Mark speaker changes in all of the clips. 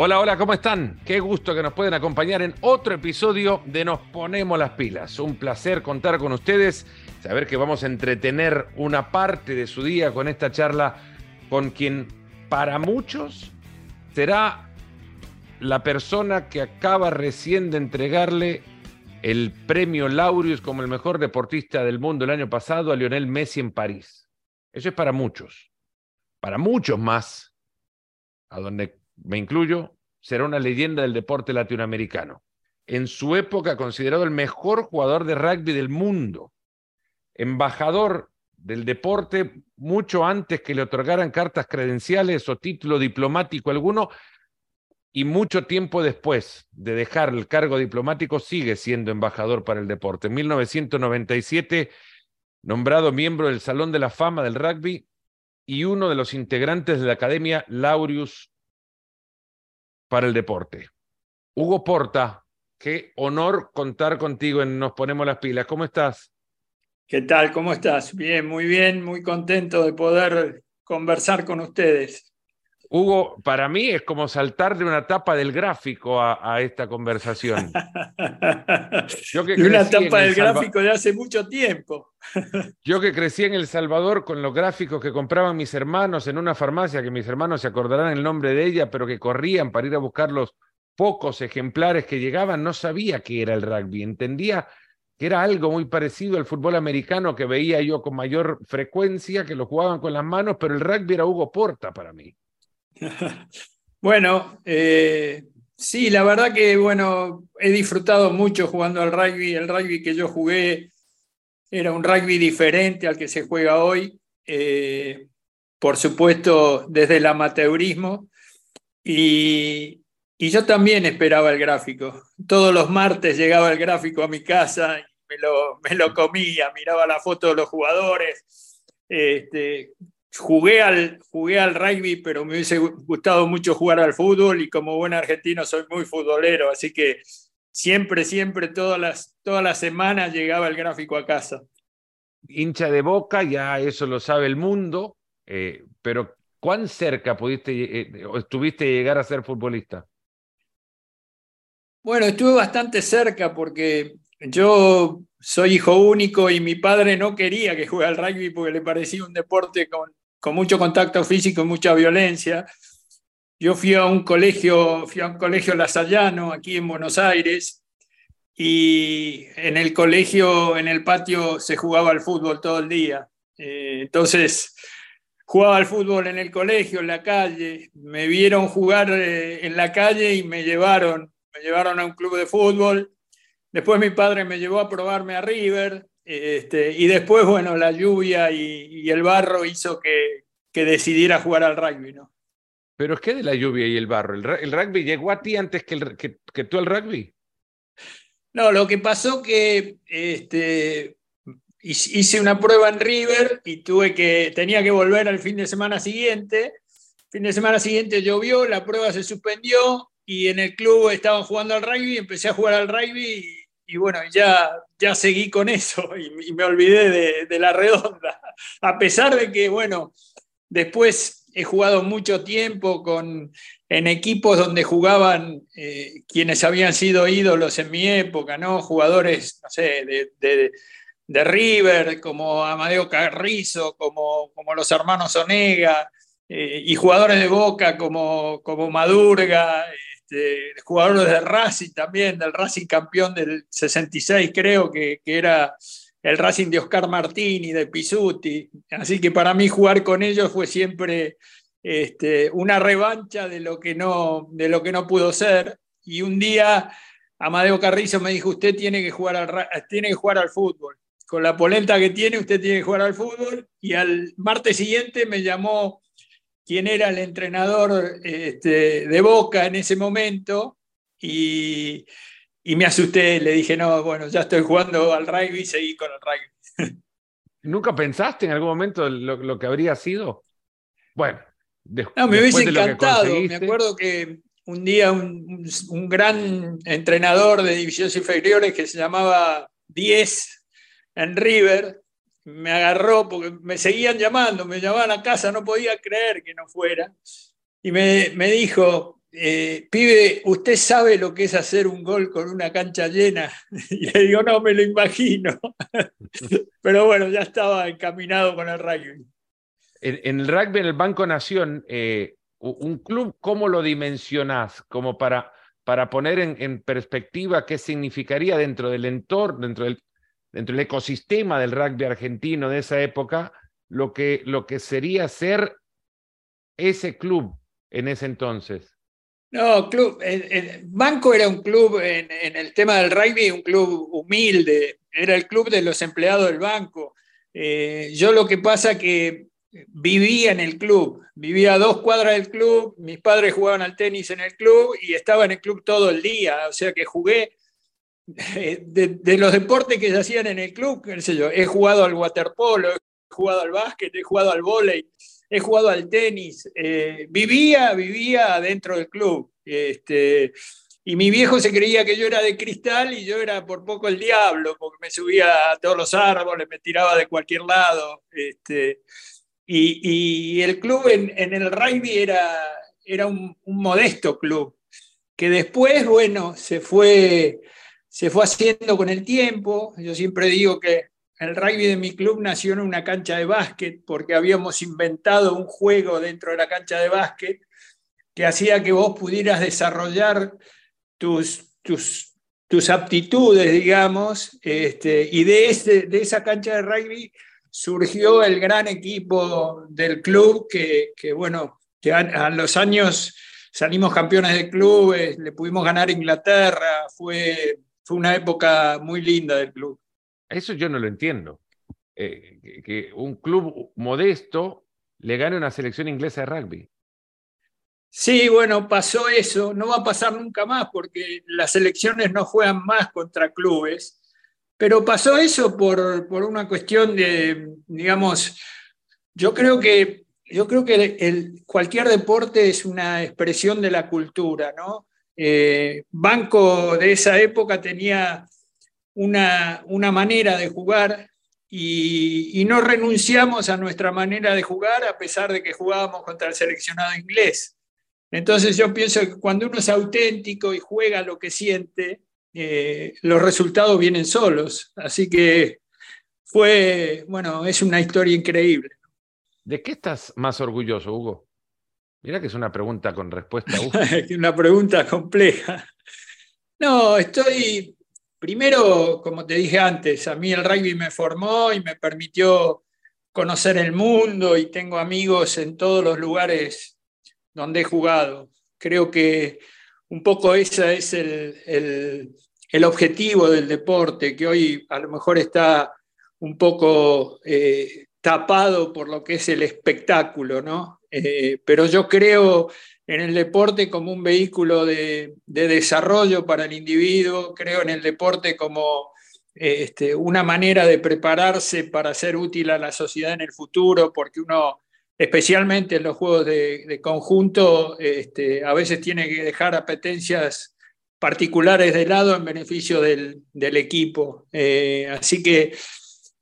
Speaker 1: Hola, hola, ¿cómo están? Qué gusto que nos pueden acompañar en otro episodio de Nos Ponemos las Pilas. Un placer contar con ustedes, saber que vamos a entretener una parte de su día con esta charla con quien para muchos será la persona que acaba recién de entregarle el premio Laureus como el mejor deportista del mundo el año pasado a Lionel Messi en París. Eso es para muchos. Para muchos más, a donde me incluyo, será una leyenda del deporte latinoamericano. En su época considerado el mejor jugador de rugby del mundo, embajador del deporte mucho antes que le otorgaran cartas credenciales o título diplomático alguno, y mucho tiempo después de dejar el cargo diplomático sigue siendo embajador para el deporte. En 1997, nombrado miembro del Salón de la Fama del Rugby y uno de los integrantes de la Academia Laureus para el Deporte. Hugo Porta, qué honor contar contigo en Nos Ponemos las Pilas. ¿Cómo estás?
Speaker 2: ¿Qué tal? ¿Cómo estás? Bien, muy bien, muy contento de poder conversar con ustedes.
Speaker 1: Hugo, para mí es como saltar de una etapa del gráfico a, esta conversación.
Speaker 2: Yo que de una etapa del gráfico de hace mucho tiempo.
Speaker 1: Yo que crecí en El Salvador con los gráficos que compraban mis hermanos en una farmacia, que mis hermanos se acordarán el nombre de ella, pero que corrían para ir a buscar los pocos ejemplares que llegaban, no sabía qué era el rugby. Entendía que era algo muy parecido al fútbol americano que veía yo con mayor frecuencia, que lo jugaban con las manos, pero el rugby era Hugo Porta para mí.
Speaker 2: bueno, eh, sí, la verdad que bueno, he disfrutado mucho jugando al rugby. El rugby que yo jugué era un rugby diferente al que se juega hoy. Eh, por supuesto, desde el amateurismo. Y, yo también esperaba el gráfico. Todos los martes llegaba el gráfico a mi casa me lo, me lo comía, miraba la foto de los jugadores. Este, Jugué al, jugué al rugby, pero me hubiese gustado mucho jugar al fútbol y como buen argentino soy muy futbolero, así que siempre, siempre, todas las, todas las semanas llegaba el gráfico a casa.
Speaker 1: Hincha de boca, ya eso lo sabe el mundo, eh, pero ¿cuán cerca pudiste eh, estuviste llegar a ser futbolista?
Speaker 2: Bueno, estuve bastante cerca porque yo soy hijo único y mi padre no quería que juegue al rugby porque le parecía un deporte con, con mucho contacto físico y mucha violencia. Yo fui a un colegio, fui a un colegio lasallano aquí en Buenos Aires y en el colegio, en el patio, se jugaba al fútbol todo el día. Eh, entonces, jugaba al fútbol en el colegio, en la calle. Me vieron jugar eh, en la calle y me llevaron, me llevaron a un club de fútbol. Después mi padre me llevó a probarme a River este, y después, bueno, la lluvia y, el barro hizo que, que, decidiera jugar al rugby, ¿no?
Speaker 1: Pero es que de la lluvia y el barro, ¿el, rugby llegó a ti antes que, que, que, tú al rugby?
Speaker 2: No, lo que pasó que este, hice una prueba en River y tuve que, tenía que volver al fin de semana siguiente. Fin de semana siguiente llovió, la prueba se suspendió y en el club estaban jugando al rugby, empecé a jugar al rugby y bueno, ya, ya seguí con eso y, me olvidé de, la redonda. A pesar de que, bueno, después he jugado mucho tiempo con, en equipos donde jugaban eh, quienes habían sido ídolos en mi época, ¿no? Jugadores, no sé, de, River, como Amadeo Carrizo, como, como los hermanos Onega, eh, y jugadores de Boca como, como Madurga, este, jugadores de Racing también, del Racing campeón del 66 creo que, que era el Racing de Oscar Martini, de Pisuti. Así que para mí jugar con ellos fue siempre este, una revancha de lo, que no, de lo que no pudo ser. Y un día Amadeo Carrizo me dijo, usted tiene que jugar al, tiene que jugar al fútbol. Con la polenta que tiene, usted tiene que jugar al fútbol. Y al martes siguiente me llamó quién era el entrenador este, de Boca en ese momento y, me asusté, le dije, no, bueno, ya estoy jugando al rugby, seguí con el rugby.
Speaker 1: ¿Nunca pensaste en algún momento lo, que habría sido? Bueno,
Speaker 2: no, me hubiese encantado. Me acuerdo que un día un, gran entrenador de divisiones inferiores que se llamaba Diez en River, me agarró porque me seguían llamando, me llamaban a casa, no podía creer que no fuera. Y me, me dijo, eh, pibe, ¿usted sabe lo que es hacer un gol con una cancha llena? Y le digo, no, me lo imagino. Pero bueno, ya estaba encaminado con el rugby.
Speaker 1: En, el rugby, en el Banco Nación, eh, un club, ¿cómo lo dimensionás? Como para, para poner en, perspectiva qué significaría dentro del entorno, dentro del, dentro del ecosistema del rugby argentino de esa época, lo que, lo que sería ser ese club en ese entonces.
Speaker 2: No, club, Banco era un club en, el tema del rugby, un club humilde, era el club de los empleados del banco. Eh, yo lo que pasa que vivía en el club, vivía a dos cuadras del club, mis padres jugaban al tenis en el club y estaba en el club todo el día, o sea que jugué eh, de, los deportes que se hacían en el club, qué sé yo, he jugado al waterpolo, he jugado al básquet, he jugado al vóley, he jugado al tenis, eh, vivía, vivía dentro del club. Este, y mi viejo se creía que yo era de cristal y yo era por poco el diablo, porque me subía a todos los árboles, me tiraba de cualquier lado. Este, y, el club en, el rugby era, era un, modesto club, que después, bueno, se fue, se fue haciendo con el tiempo. Yo siempre digo que el rugby de mi club nació en una cancha de básquet porque habíamos inventado un juego dentro de la cancha de básquet que hacía que vos pudieras desarrollar tus, tus, tus aptitudes, digamos, este, y de, ese, de esa cancha de rugby surgió el gran equipo del club que, bueno, que a, los años salimos campeones de clubes, le pudimos ganar a Inglaterra, fue, fue una época muy linda del club.
Speaker 1: Eso yo no lo entiendo. Eh, que, un club modesto le gane una selección inglesa de rugby.
Speaker 2: Sí, bueno, pasó eso. No va a pasar nunca más porque las selecciones no juegan más contra clubes. Pero pasó eso por, por una cuestión de, digamos, yo creo que, yo creo que el, cualquier deporte es una expresión de la cultura, ¿no? Eh, Banco de esa época tenía una, una manera de jugar y, no renunciamos a nuestra manera de jugar a pesar de que jugábamos contra el seleccionado inglés. Entonces yo pienso que cuando uno es auténtico y juega lo que siente, eh, los resultados vienen solos. Así que fue, bueno, es una historia increíble.
Speaker 1: ¿De qué estás más orgulloso, Hugo? Mira que es una pregunta con respuesta.
Speaker 2: una pregunta compleja. No, estoy, primero, como te dije antes, a mí el rugby me formó y me permitió conocer el mundo y tengo amigos en todos los lugares donde he jugado. Creo que un poco ese es el, objetivo del deporte, que hoy a lo mejor está un poco eh, tapado por lo que es el espectáculo, ¿no? Eh, pero yo creo en el deporte como un vehículo de, desarrollo para el individuo, creo en el deporte como este, una manera de prepararse para ser útil a la sociedad en el futuro, porque uno, especialmente en los juegos de, conjunto, este, a veces tiene que dejar apetencias particulares de lado en beneficio del, equipo. Eh, así que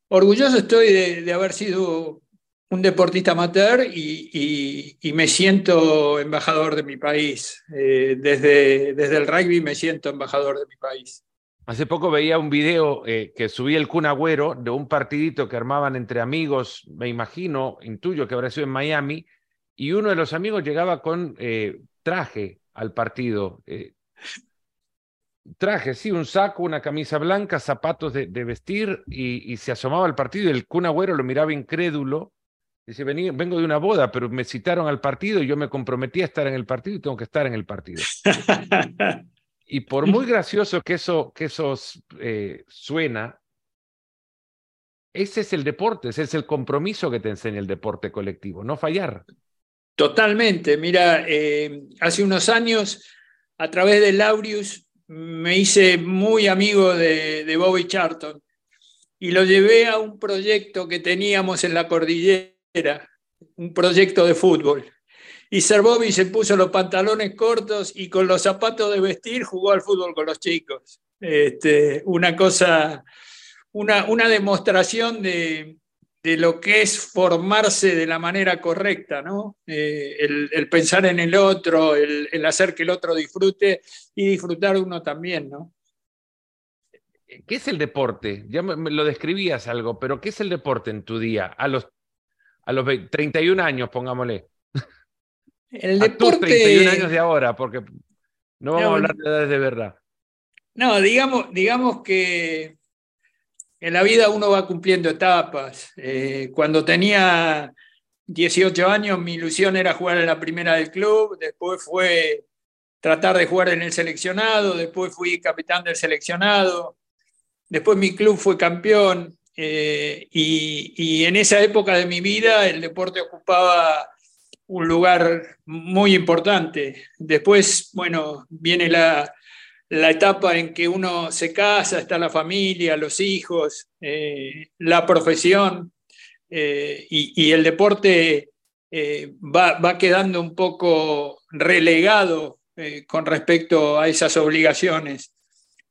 Speaker 2: orgulloso estoy de haber sido un deportista amateur y, me siento embajador de mi país. Eh, desde, desde el rugby me siento embajador de mi país.
Speaker 1: Hace poco veía un video eh, que subía el Kun Agüero de un partidito que armaban entre amigos, me imagino, intuyo que habrá sido en Miami, y uno de los amigos llegaba con eh, traje al partido. traje, sí, un saco, una camisa blanca, zapatos de, vestir, y, se asomaba al partido y el Kun Agüero lo miraba incrédulo Dice, vengo de una boda, pero me citaron al partido y yo me comprometí a estar en el partido y tengo que estar en el partido. y por muy gracioso que eso, que eso eh, suena, ese es el deporte, ese es el compromiso que te enseña el deporte colectivo, no fallar.
Speaker 2: Totalmente. Mira, eh, hace unos años, a través de Laurius, me hice muy amigo de, de Bobby Charlton y lo llevé a un proyecto que teníamos en la cordillera era un proyecto de fútbol. Y Serbovi se puso los pantalones cortos y con los zapatos de vestir jugó al fútbol con los chicos. Este, una cosa, una, una demostración de, de lo que es formarse de la manera correcta, ¿no? Eh, el, pensar en el otro, el, hacer que el otro disfrute y disfrutar uno también, ¿no?
Speaker 1: ¿Qué es el deporte? Ya me, lo describías algo, pero ¿qué es el deporte en tu día? A los, a los 31 años, pongámosle.
Speaker 2: El deporte... A
Speaker 1: 31 años de ahora, porque no vamos a hablar de edades de verdad.
Speaker 2: No, digamos, digamos que en la vida uno va cumpliendo etapas. Eh, cuando tenía 18 años, mi ilusión era jugar en la primera del club, después fue tratar de jugar en el seleccionado, después fui capitán del seleccionado, después mi club fue campeón eh, y, en esa época de mi vida el deporte ocupaba un lugar muy importante. Después, bueno, viene la, etapa en que uno se casa, está la familia, los hijos, eh, la profesión eh, y, el deporte va, quedando un poco relegado con respecto a esas obligaciones.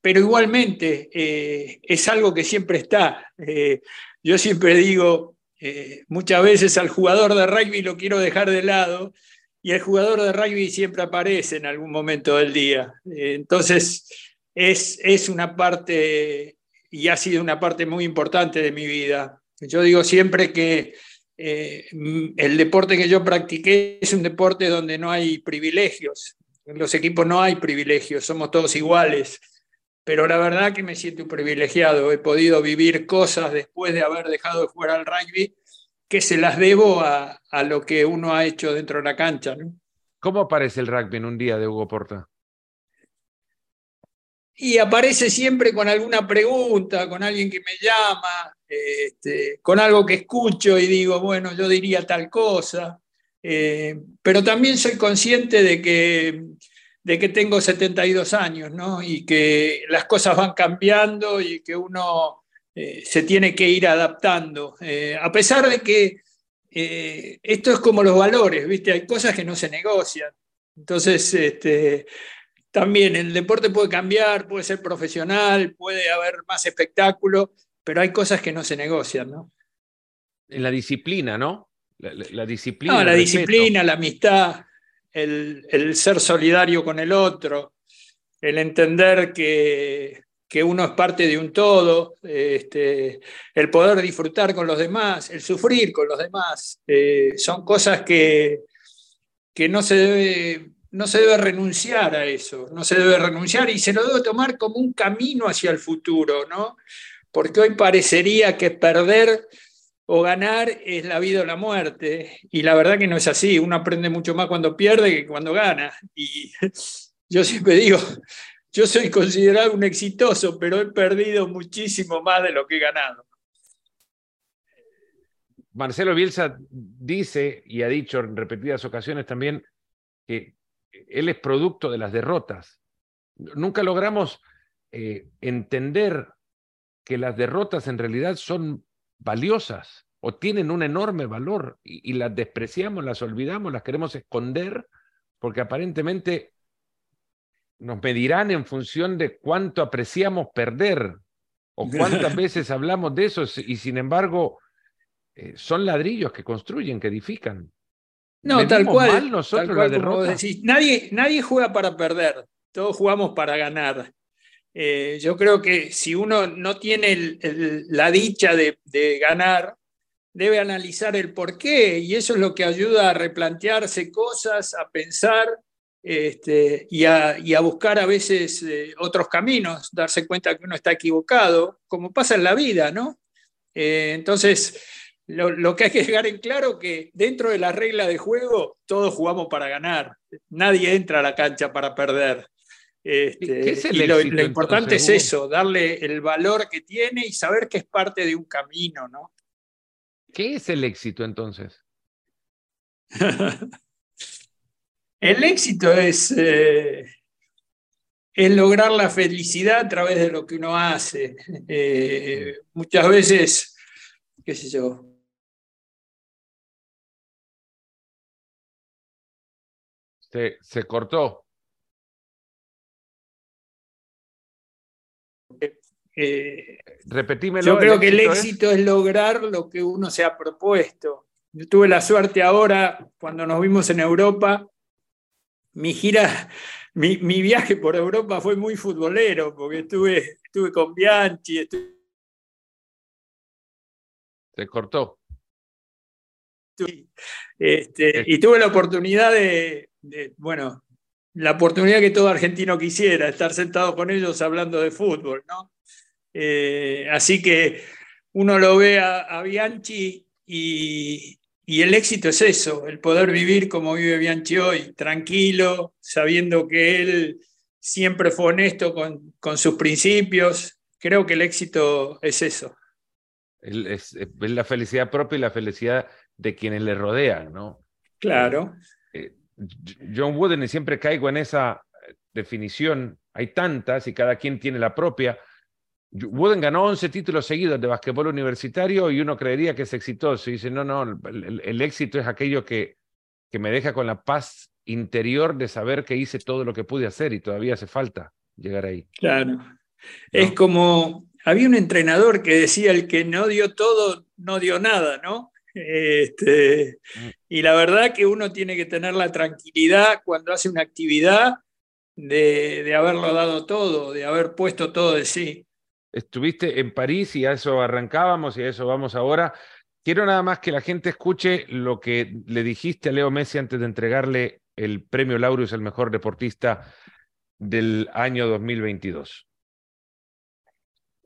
Speaker 2: Pero igualmente es algo que siempre está. yo siempre digo, muchas veces al jugador de rugby lo quiero dejar de lado y el jugador de rugby siempre aparece en algún momento del día. Eh, entonces, es, es una parte, y ha sido una parte muy importante de mi vida. Yo digo siempre que eh, el deporte que yo practiqué es un deporte donde no hay privilegios. En los equipos no hay privilegios, somos todos iguales. Pero la verdad que me siento un privilegiado. He podido vivir cosas después de haber dejado de jugar al rugby que se las debo a, lo que uno ha hecho dentro de la cancha.
Speaker 1: ¿Cómo aparece el rugby en un día de Hugo Porta?
Speaker 2: Y aparece siempre con alguna pregunta, con alguien que me llama, este, con algo que escucho y digo, bueno, yo diría tal cosa. Eh, pero también soy consciente de que, de que tengo 72 años, ¿no? Y que las cosas van cambiando y que uno eh, se tiene que ir adaptando. Eh, a pesar de que eh, esto es como los valores, ¿viste? Hay cosas que no se negocian. Entonces, este, también el deporte puede cambiar, puede ser profesional, puede haber más espectáculo, pero hay cosas que no se negocian, ¿no?
Speaker 1: En la disciplina, ¿no? La, disciplina.
Speaker 2: la disciplina, la amistad, el, ser solidario con el otro, el entender que que uno es parte de un todo, este, el poder disfrutar con los demás, el sufrir con los demás, eh, son cosas que, que no, se debe, no se debe renunciar a eso, no se debe renunciar y se lo debe tomar como un camino hacia el futuro, ¿no? Porque hoy parecería que perder o ganar es la vida o la muerte, y la verdad que no es así, uno aprende mucho más cuando pierde que cuando gana. Y yo siempre digo, yo soy considerado un exitoso, pero he perdido muchísimo más de lo que he ganado.
Speaker 1: Marcelo Bielsa dice y ha dicho en repetidas ocasiones también que él es producto de las derrotas. Nunca logramos eh, entender que las derrotas en realidad son valiosas o tienen un enorme valor y, y las despreciamos, las olvidamos, las queremos esconder porque aparentemente nos medirán en función de cuánto apreciamos perder o cuántas veces hablamos de eso y sin embargo eh, son ladrillos que construyen, que edifican.
Speaker 2: No, tal cual. nosotros la nadie, nadie juega para perder, todos jugamos para ganar. Eh, yo creo que si uno no tiene la dicha de, ganar, debe analizar el por qué y eso es lo que ayuda a replantearse cosas, a pensar este, y, a, buscar a veces eh, otros caminos, darse cuenta que uno está equivocado, como pasa en la vida, ¿no? Eh, entonces, lo, que hay que dejar en claro que dentro de la regla de juego todos jugamos para ganar, nadie entra a la cancha para perder. Este, lo, importante es eso, darle el valor que tiene y saber que es parte de un camino, ¿no?
Speaker 1: ¿Qué es el éxito entonces?
Speaker 2: El éxito es, eh, es lograr la felicidad a través de lo que uno hace. Eh, muchas veces, qué sé yo.
Speaker 1: Se, se cortó.
Speaker 2: Eh,
Speaker 1: Repetímelo.
Speaker 2: Yo creo que el éxito es? lograr lo que uno se ha propuesto. Yo tuve la suerte ahora, cuando nos vimos en Europa, mi gira, mi, viaje por Europa fue muy futbolero, porque estuve, estuve con Bianchi.
Speaker 1: Se cortó.
Speaker 2: Este, y tuve la oportunidad de, bueno, la oportunidad que todo argentino quisiera, estar sentado con ellos hablando de fútbol, ¿no? Eh, así que uno lo ve a, Bianchi y, el éxito es eso, el poder vivir como vive Bianchi hoy, tranquilo, sabiendo que él siempre fue honesto con, sus principios. Creo que el éxito es eso.
Speaker 1: Es, es, la felicidad propia y la felicidad de quienes le rodean, ¿no?
Speaker 2: Claro.
Speaker 1: Eh, John Wooden, y siempre caigo en esa definición, hay tantas y cada quien tiene la propia. Wooden ganó 11 títulos seguidos de basquetbol universitario y uno creería que es exitoso. Y dice, no, no, el, éxito es aquello que, que me deja con la paz interior de saber que hice todo lo que pude hacer y todavía hace falta llegar ahí.
Speaker 2: Claro. Es como, había un entrenador que decía, el que no dio todo, no dio nada, ¿no? Este, mm. y la verdad que uno tiene que tener la tranquilidad cuando hace una actividad de, de, haberlo dado todo, de haber puesto todo de sí.
Speaker 1: Estuviste en París y a eso arrancábamos y a eso vamos ahora. Quiero nada más que la gente escuche lo que le dijiste a Leo Messi antes de entregarle el premio Laureus, el mejor deportista del año 2022.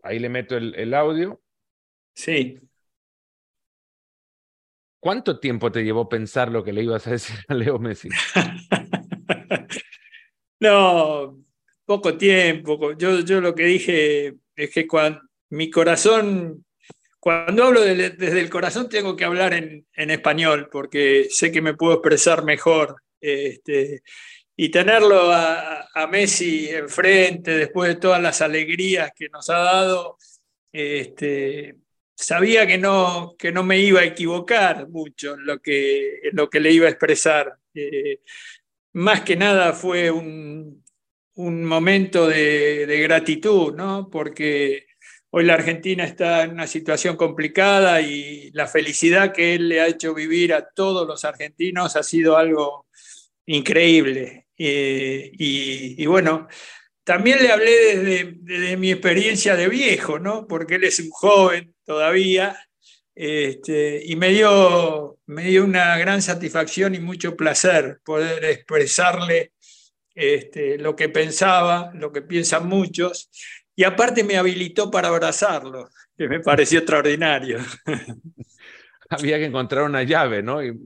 Speaker 1: Ahí le meto el, el audio.
Speaker 2: Sí.
Speaker 1: ¿Cuánto tiempo te llevó pensar lo que le ibas a decir a Leo Messi?
Speaker 2: no, poco tiempo. Yo, yo lo que dije es que cuando mi corazón, cuando hablo desde el corazón tengo que hablar en, español porque sé que me puedo expresar mejor. Este, y tenerlo a, Messi enfrente después de todas las alegrías que nos ha dado, este, sabía que no, que no me iba a equivocar mucho en lo que, lo que le iba a expresar. Eh, más que nada fue un, momento de, gratitud, ¿no? porque hoy la Argentina está en una situación complicada y la felicidad que él le ha hecho vivir a todos los argentinos ha sido algo increíble. Eh, y, y, bueno, también le hablé desde, mi experiencia de viejo, ¿no? Porque él es un joven todavía, este, y me dio, me dio una gran satisfacción y mucho placer poder expresarle este, lo que pensaba, lo que piensan muchos, y aparte me habilitó para abrazarlo, que me pareció extraordinario.
Speaker 1: Había que encontrar una llave, ¿no? Y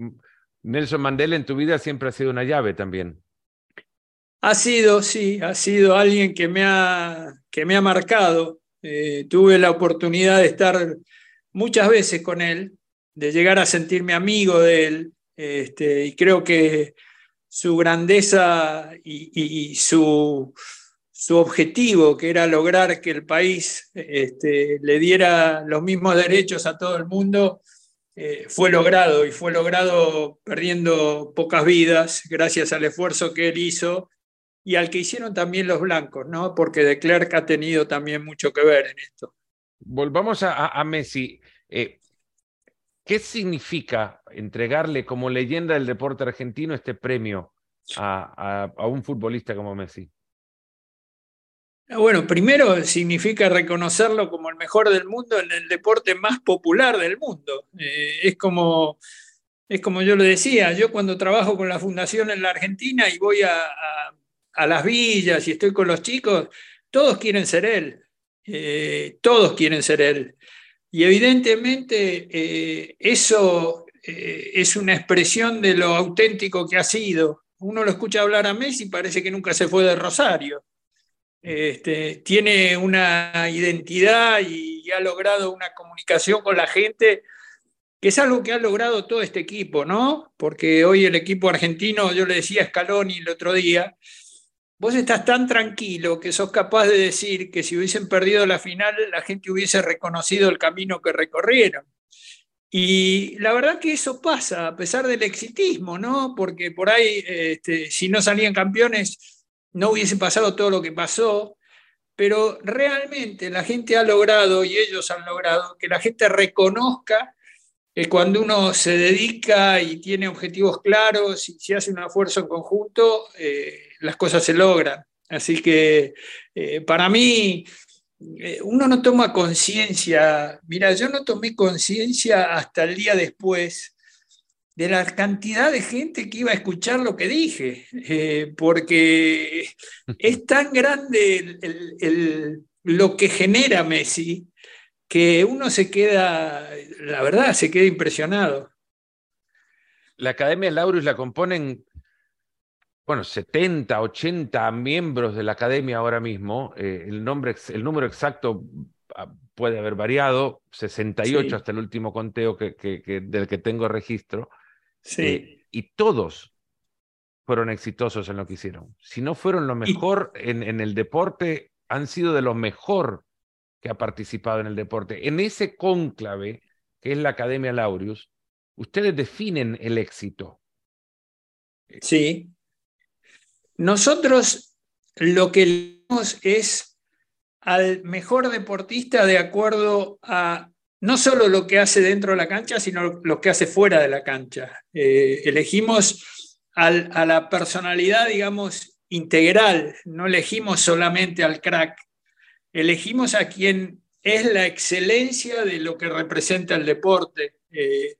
Speaker 1: Nelson Mandela en tu vida siempre ha sido una llave también.
Speaker 2: Ha sido, sí, ha sido alguien que me ha, que me ha marcado. Eh, tuve la oportunidad de estar muchas veces con él, de llegar a sentirme amigo de él, este, y creo que su grandeza y, su, objetivo, que era lograr que el país este, le diera los mismos derechos a todo el mundo, eh, fue logrado y fue logrado perdiendo pocas vidas gracias al esfuerzo que él hizo y al que hicieron también los blancos, ¿no? Porque de Klerk ha tenido también mucho que ver en esto.
Speaker 1: Volvamos a, Messi. Eh, ¿Qué significa entregarle como leyenda del deporte argentino este premio a, un futbolista como Messi?
Speaker 2: Ah, bueno, primero significa reconocerlo como el mejor del mundo en el deporte más popular del mundo. Eh, es como es como yo lo decía, yo cuando trabajo con la fundación en la Argentina y voy a, a las villas y estoy con los chicos, todos quieren ser él, eh, todos quieren ser él. Y evidentemente eh, eso eh, es una expresión de lo auténtico que ha sido. Uno lo escucha hablar a Messi y parece que nunca se fue de Rosario. Este, tiene una identidad y, ha logrado una comunicación con la gente que es algo que ha logrado todo este equipo, ¿no? Porque hoy el equipo argentino, yo le decía a Scaloni el otro día, vos estás tan tranquilo que sos capaz de decir que si hubiesen perdido la final, la gente hubiese reconocido el camino que recorrieron. Y la verdad que eso pasa, a pesar del exitismo, ¿no? Porque por ahí, este, si no salían campeones, no hubiese pasado todo lo que pasó. pero realmente la gente ha logrado, y ellos han logrado, que la gente reconozca que cuando uno se dedica y tiene objetivos claros y se hace un esfuerzo en conjunto, eh, las cosas se logran. Así que eh, para mí, eh, uno no toma conciencia, mira, yo no tomé conciencia hasta el día después de la cantidad de gente que iba a escuchar lo que dije, porque es tan grande lo que genera Messi que uno se queda, la verdad, se queda impresionado.
Speaker 1: La Academia Laurus la componen, bueno, 70, 80 miembros de la Academia ahora mismo. Eh, el, nombre, el número exacto ah, puede haber variado, 68 hasta el último conteo que, del que tengo registro.
Speaker 2: Sí. Eh,
Speaker 1: y todos fueron exitosos en lo que hicieron. Si no fueron lo mejor en, en, el deporte, han sido de lo mejor que ha participado en el deporte. En ese cónclave, que es la Academia Laureus, ustedes definen el éxito.
Speaker 2: Sí. Nosotros lo que leemos es al mejor deportista de acuerdo a no solo lo que hace dentro de la cancha, sino lo que hace fuera de la cancha. Eh, elegimos a la personalidad, digamos, integral, no elegimos solamente al crack, elegimos a quien es la excelencia de lo que representa el deporte. Eh,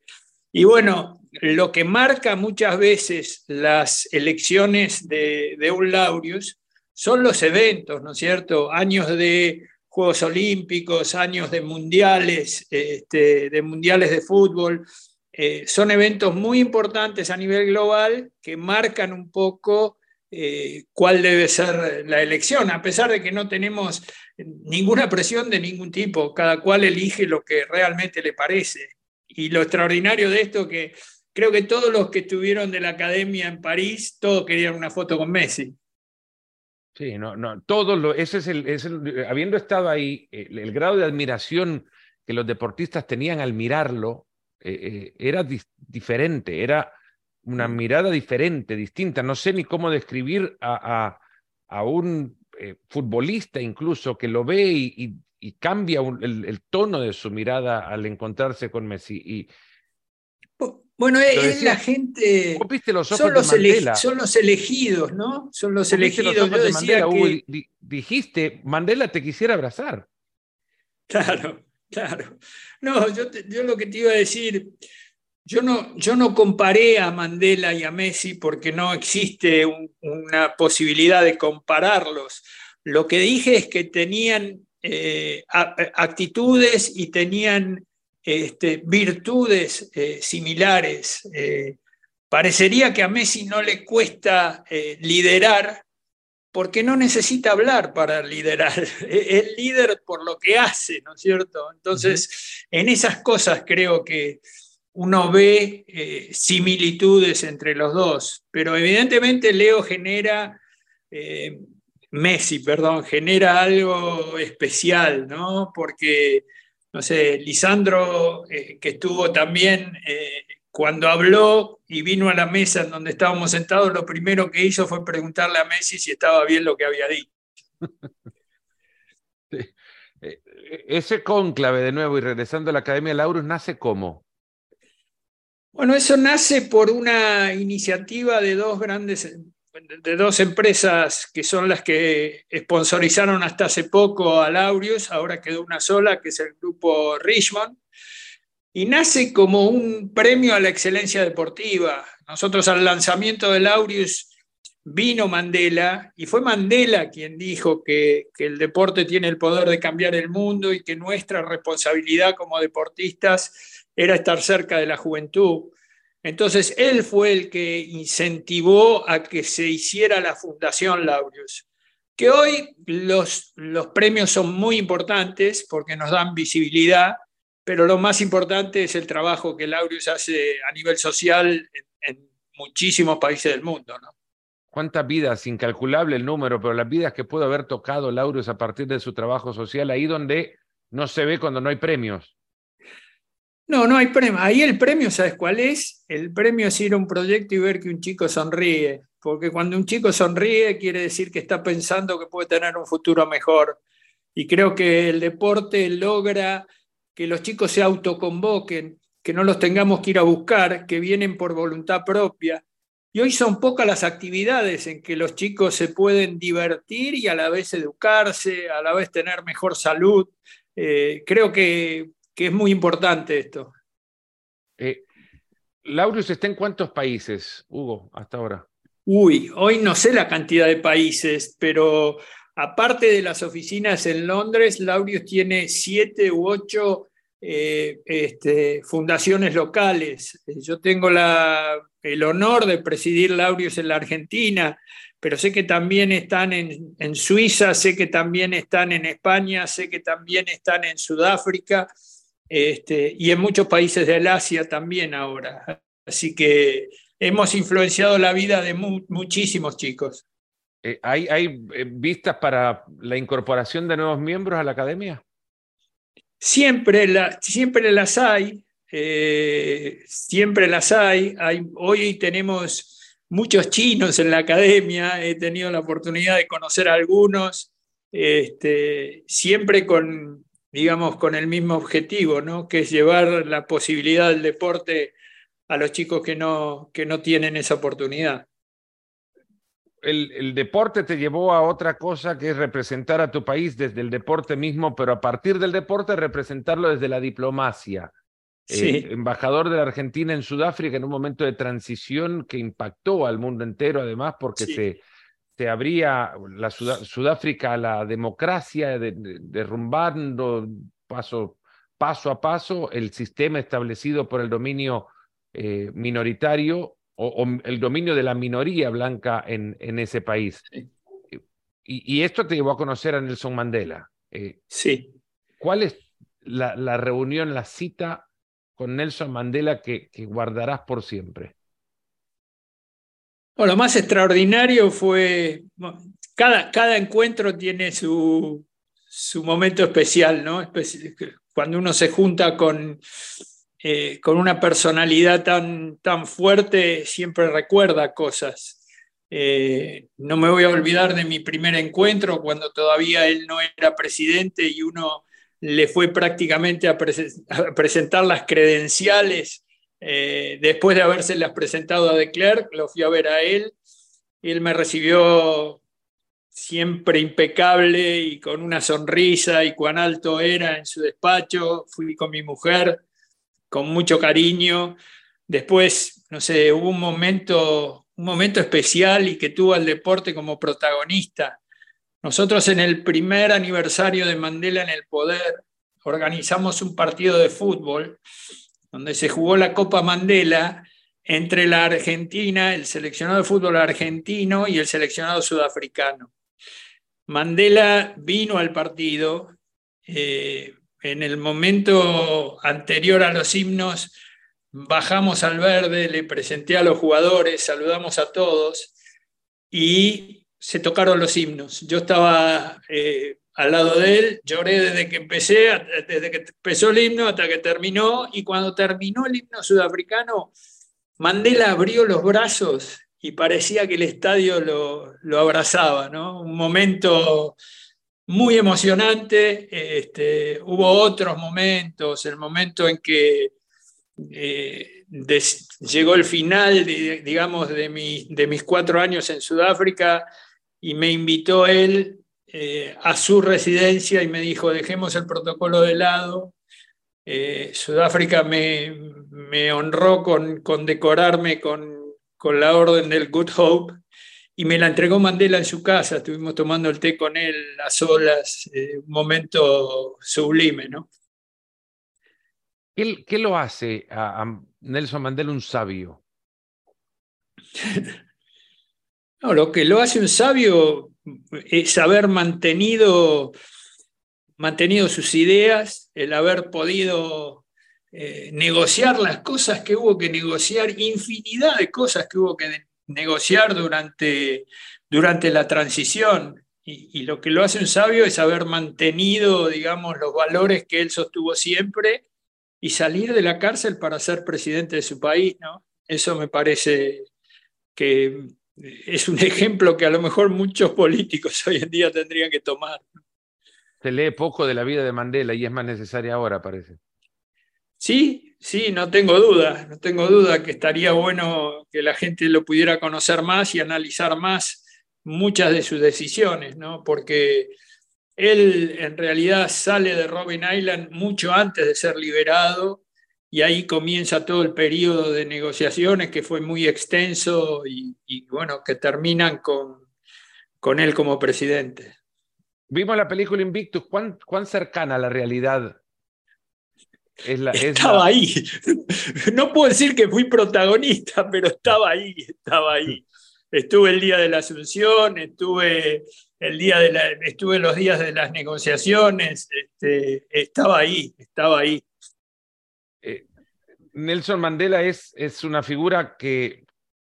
Speaker 2: y bueno, lo que marca muchas veces las elecciones de, un Laureus son los eventos, ¿no es cierto? Años de Juegos Olímpicos, años de mundiales, este, de mundiales de fútbol. Eh, son eventos muy importantes a nivel global que marcan un poco eh, cuál debe ser la elección, a pesar de que no tenemos ninguna presión de ningún tipo, cada cual elige lo que realmente le parece. Y lo extraordinario de esto que creo que todos los que estuvieron de la academia en París, todos querían una foto con Messi.
Speaker 1: Sí, no, no, todos lo, ese es el, habiendo estado ahí, el, grado de admiración que los deportistas tenían al mirarlo eh, eh, era diferente, era una mm. mirada diferente, distinta. No sé ni cómo describir a, a, un eh, futbolista incluso que lo ve y, cambia el, tono de su mirada al encontrarse con Messi. Y,
Speaker 2: bueno, es, la gente.
Speaker 1: los
Speaker 2: son, los son los elegidos, ¿no? Son los elegidos. Los
Speaker 1: Yo decía dijiste, Mandela te quisiera abrazar.
Speaker 2: Claro, claro. No, yo, yo lo que te iba a decir yo no, yo no comparé a Mandela y a Messi porque no existe una posibilidad de compararlos. Lo que dije es que tenían eh, actitudes y tenían este, virtudes eh, similares. Eh, parecería que a Messi no le cuesta liderar porque no necesita hablar para liderar. Es líder por lo que hace, ¿no es cierto? Entonces, en esas cosas creo que uno ve eh, similitudes entre los dos, pero evidentemente Leo genera, eh, Messi, perdón, genera algo especial, ¿no? Porque, no sé, Lisandro, eh, que estuvo también, cuando habló y vino a la mesa en donde estábamos sentados, lo primero que hizo fue preguntarle a Messi si estaba bien lo que había dicho.
Speaker 1: Ese cónclave de nuevo y regresando a la Academia Laurus nace como?
Speaker 2: Bueno, eso nace por una iniciativa de dos grandes, de dos empresas que son las que sponsorizaron hasta hace poco a Laureus, ahora quedó una sola, que es el grupo Richmond, y nace como un premio a la excelencia deportiva. Nosotros al lanzamiento de Laureus vino Mandela y fue Mandela quien dijo que, que, el deporte tiene el poder de cambiar el mundo y que nuestra responsabilidad como deportistas era estar cerca de la juventud. Entonces, él fue el que incentivó a que se hiciera la Fundación Laureus, que hoy los, premios son muy importantes porque nos dan visibilidad, pero lo más importante es el trabajo que Laureus hace a nivel social en, muchísimos países del mundo.
Speaker 1: ¿Cuántas vidas? Incalculable el número, pero las vidas que pudo haber tocado Laureus a partir de su trabajo social, ahí donde no se ve cuando no hay premios.
Speaker 2: No, no hay premio. Ahí el premio, ¿sabes cuál es? El premio es ir a un proyecto y ver que un chico sonríe. Porque cuando un chico sonríe quiere decir que está pensando que puede tener un futuro mejor. Y creo que el deporte logra que los chicos se autoconvoquen, que no los tengamos que ir a buscar, que vienen por voluntad propia. Y hoy son pocas las actividades en que los chicos se pueden divertir y a la vez educarse, a la vez tener mejor salud. Eh, creo que, es muy importante esto.
Speaker 1: Eh, Laurius está en cuántos países, Hugo, hasta ahora?
Speaker 2: Uy, hoy no sé la cantidad de países, pero aparte de las oficinas en Londres, Laurius tiene siete u ocho eh, este, fundaciones locales. Yo tengo el honor de presidir Laurius en la Argentina, pero sé que también están en, Suiza, sé que también están en España, sé que también están en Sudáfrica este, y en muchos países del Asia también ahora. Así que hemos influenciado la vida de muchísimos chicos.
Speaker 1: Eh, ¿Hay, ¿Hay eh, vistas para la incorporación de nuevos miembros a la academia?
Speaker 2: Siempre, siempre las hay, eh, siempre las hay. hay. Hoy tenemos muchos chinos en la academia, he tenido la oportunidad de conocer a algunos, este, siempre con, digamos, con el mismo objetivo, ¿no? que es llevar la posibilidad del deporte a los chicos que no, que no tienen esa oportunidad
Speaker 1: el, deporte te llevó a otra cosa que es representar a tu país desde el deporte mismo, pero a partir del deporte representarlo desde la diplomacia. Eh, embajador de la Argentina en Sudáfrica en un momento de transición que impactó al mundo entero, además, porque se, se abría la Sudáfrica a la democracia, derrumbando paso, paso a paso el sistema establecido por el dominio eh, minoritario o, el dominio de la minoría blanca en, en ese país. Y, esto te llevó a conocer a Nelson Mandela.
Speaker 2: Eh, sí.
Speaker 1: ¿Cuál es la, la, reunión, la cita con Nelson Mandela que, que guardarás por siempre?
Speaker 2: Lo más extraordinario fue, cada, cada encuentro tiene su, su momento especial, ¿no? Cuando uno se junta con, eh, con una personalidad tan, tan fuerte, siempre recuerda cosas. Eh, no me voy a olvidar de mi primer encuentro cuando todavía él no era presidente y uno le fue prácticamente a, presentar las credenciales. Eh, después de habérselas presentado a De Klerk, lo fui a ver a él. Él me recibió siempre impecable y con una sonrisa y cuán alto era en su despacho. Fui con mi mujer con mucho cariño. Después, no sé, hubo un momento, un momento especial y que tuvo al deporte como protagonista. Nosotros en el primer aniversario de Mandela en el poder organizamos un partido de fútbol donde se jugó la Copa Mandela entre la Argentina, el seleccionado de fútbol argentino y el seleccionado sudafricano. Mandela vino al partido, eh, en el momento anterior a los himnos, bajamos al verde, le presenté a los jugadores, saludamos a todos y se tocaron los himnos. Yo estaba eh, al lado de él, lloré desde que empecé, desde que empezó el himno hasta que terminó y cuando terminó el himno sudafricano, Mandela abrió los brazos y parecía que el estadio lo, lo abrazaba, ¿no? Un momento muy emocionante. Este, hubo otros momentos, el momento en que eh, llegó el final, digamos, de, de, mis cuatro años en Sudáfrica y me invitó él eh, a su residencia y me dijo, dejemos el protocolo de lado. Eh, Sudáfrica me, me honró con, con decorarme con, con la orden del Good Hope y me la entregó Mandela en su casa, estuvimos tomando el té con él a solas, eh, un momento sublime, ¿no?
Speaker 1: ¿Qué, lo hace a, Nelson Mandela un sabio?
Speaker 2: no, lo que lo hace un sabio es haber mantenido, mantenido sus ideas, el haber podido eh, negociar las cosas que hubo que negociar, infinidad de cosas que hubo que negociar durante, durante la transición. Y, lo que lo hace un sabio es haber mantenido, digamos, los valores que él sostuvo siempre y salir de la cárcel para ser presidente de su país, ¿no? Eso me parece que es un ejemplo que a lo mejor muchos políticos hoy en día tendrían que tomar.
Speaker 1: Se lee poco de la vida de Mandela y es más necesaria ahora, parece.
Speaker 2: Sí, sí, no tengo duda, no tengo duda que estaría bueno que la gente lo pudiera conocer más y analizar más muchas de sus decisiones, ¿no? Porque él en realidad sale de Robin Island mucho antes de ser liberado y ahí comienza todo el periodo de negociaciones que fue muy extenso y, bueno, que terminan con, con él como presidente.
Speaker 1: Vimos la película Invictus, ¿cuán, cuán cercana a la realidad
Speaker 2: es la, estaba ahí. No puedo decir que fui protagonista, pero estaba ahí, estaba ahí. Estuve el día de la Asunción, estuve el día de la, estuve los días de las negociaciones, este, estaba ahí, estaba ahí.
Speaker 1: Nelson Mandela es, es una figura que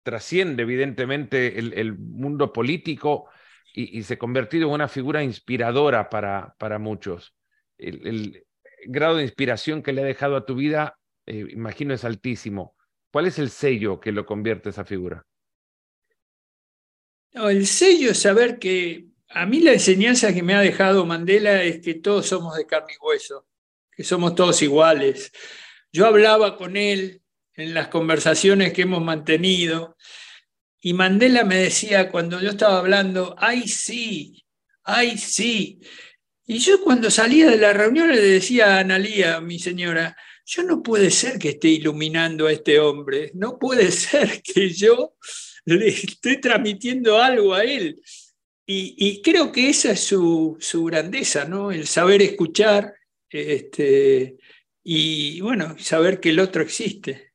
Speaker 1: trasciende evidentemente el, mundo político y, se ha convertido en una figura inspiradora para, para muchos. El, grado de inspiración que le ha dejado a tu vida, eh, imagino, es altísimo. ¿Cuál es el sello que lo convierte esa figura?
Speaker 2: el sello es saber que a mí la enseñanza que me ha dejado Mandela es que todos somos de carne y hueso, que somos todos iguales. Yo hablaba con él en las conversaciones que hemos mantenido y Mandela me decía cuando yo estaba hablando, ay sí, ay sí. Y yo cuando salía de la reunión le decía a Analía, mi señora, yo no puede ser que esté iluminando a este hombre, no puede ser que yo le estoy transmitiendo algo a él. Y, creo que esa es su, grandeza, ¿no? El saber escuchar este, y, bueno, saber que el otro existe.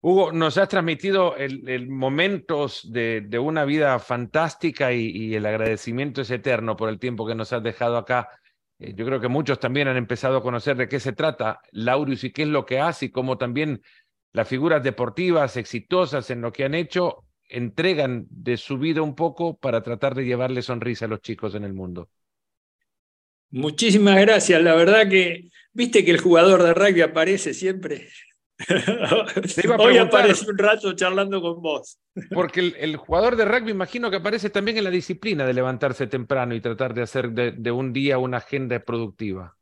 Speaker 1: Hugo, nos has transmitido el, momentos de, una vida fantástica y, el agradecimiento es eterno por el tiempo que nos has dejado acá. Eh, yo creo que muchos también han empezado a conocer de qué se trata Laurius y qué es lo que hace y cómo también las figuras deportivas exitosas en lo que han hecho entregan de su vida un poco para tratar de llevarle sonrisa a los chicos en el mundo.
Speaker 2: Muchísimas gracias. La verdad que, viste que el jugador de rugby aparece siempre. Hoy aparece un rato charlando con vos.
Speaker 1: Porque el, jugador de rugby imagino que aparece también en la disciplina de levantarse temprano y tratar de hacer de un día una agenda productiva.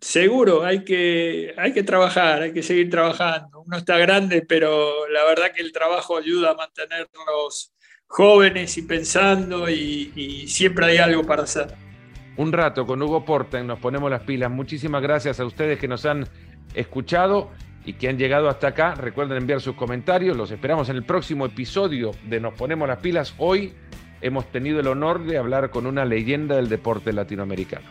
Speaker 2: Seguro, hay que, hay que trabajar, hay que seguir trabajando. Uno está grande, pero la verdad que el trabajo ayuda a mantenerlos jóvenes y pensando y, siempre hay algo para hacer.
Speaker 1: Un rato con Hugo Porten, nos ponemos las pilas. Muchísimas gracias a ustedes que nos han escuchado y que han llegado hasta acá. Recuerden enviar sus comentarios, los esperamos en el próximo episodio de Nos ponemos las pilas. Hoy hemos tenido el honor de hablar con una leyenda del deporte latinoamericano.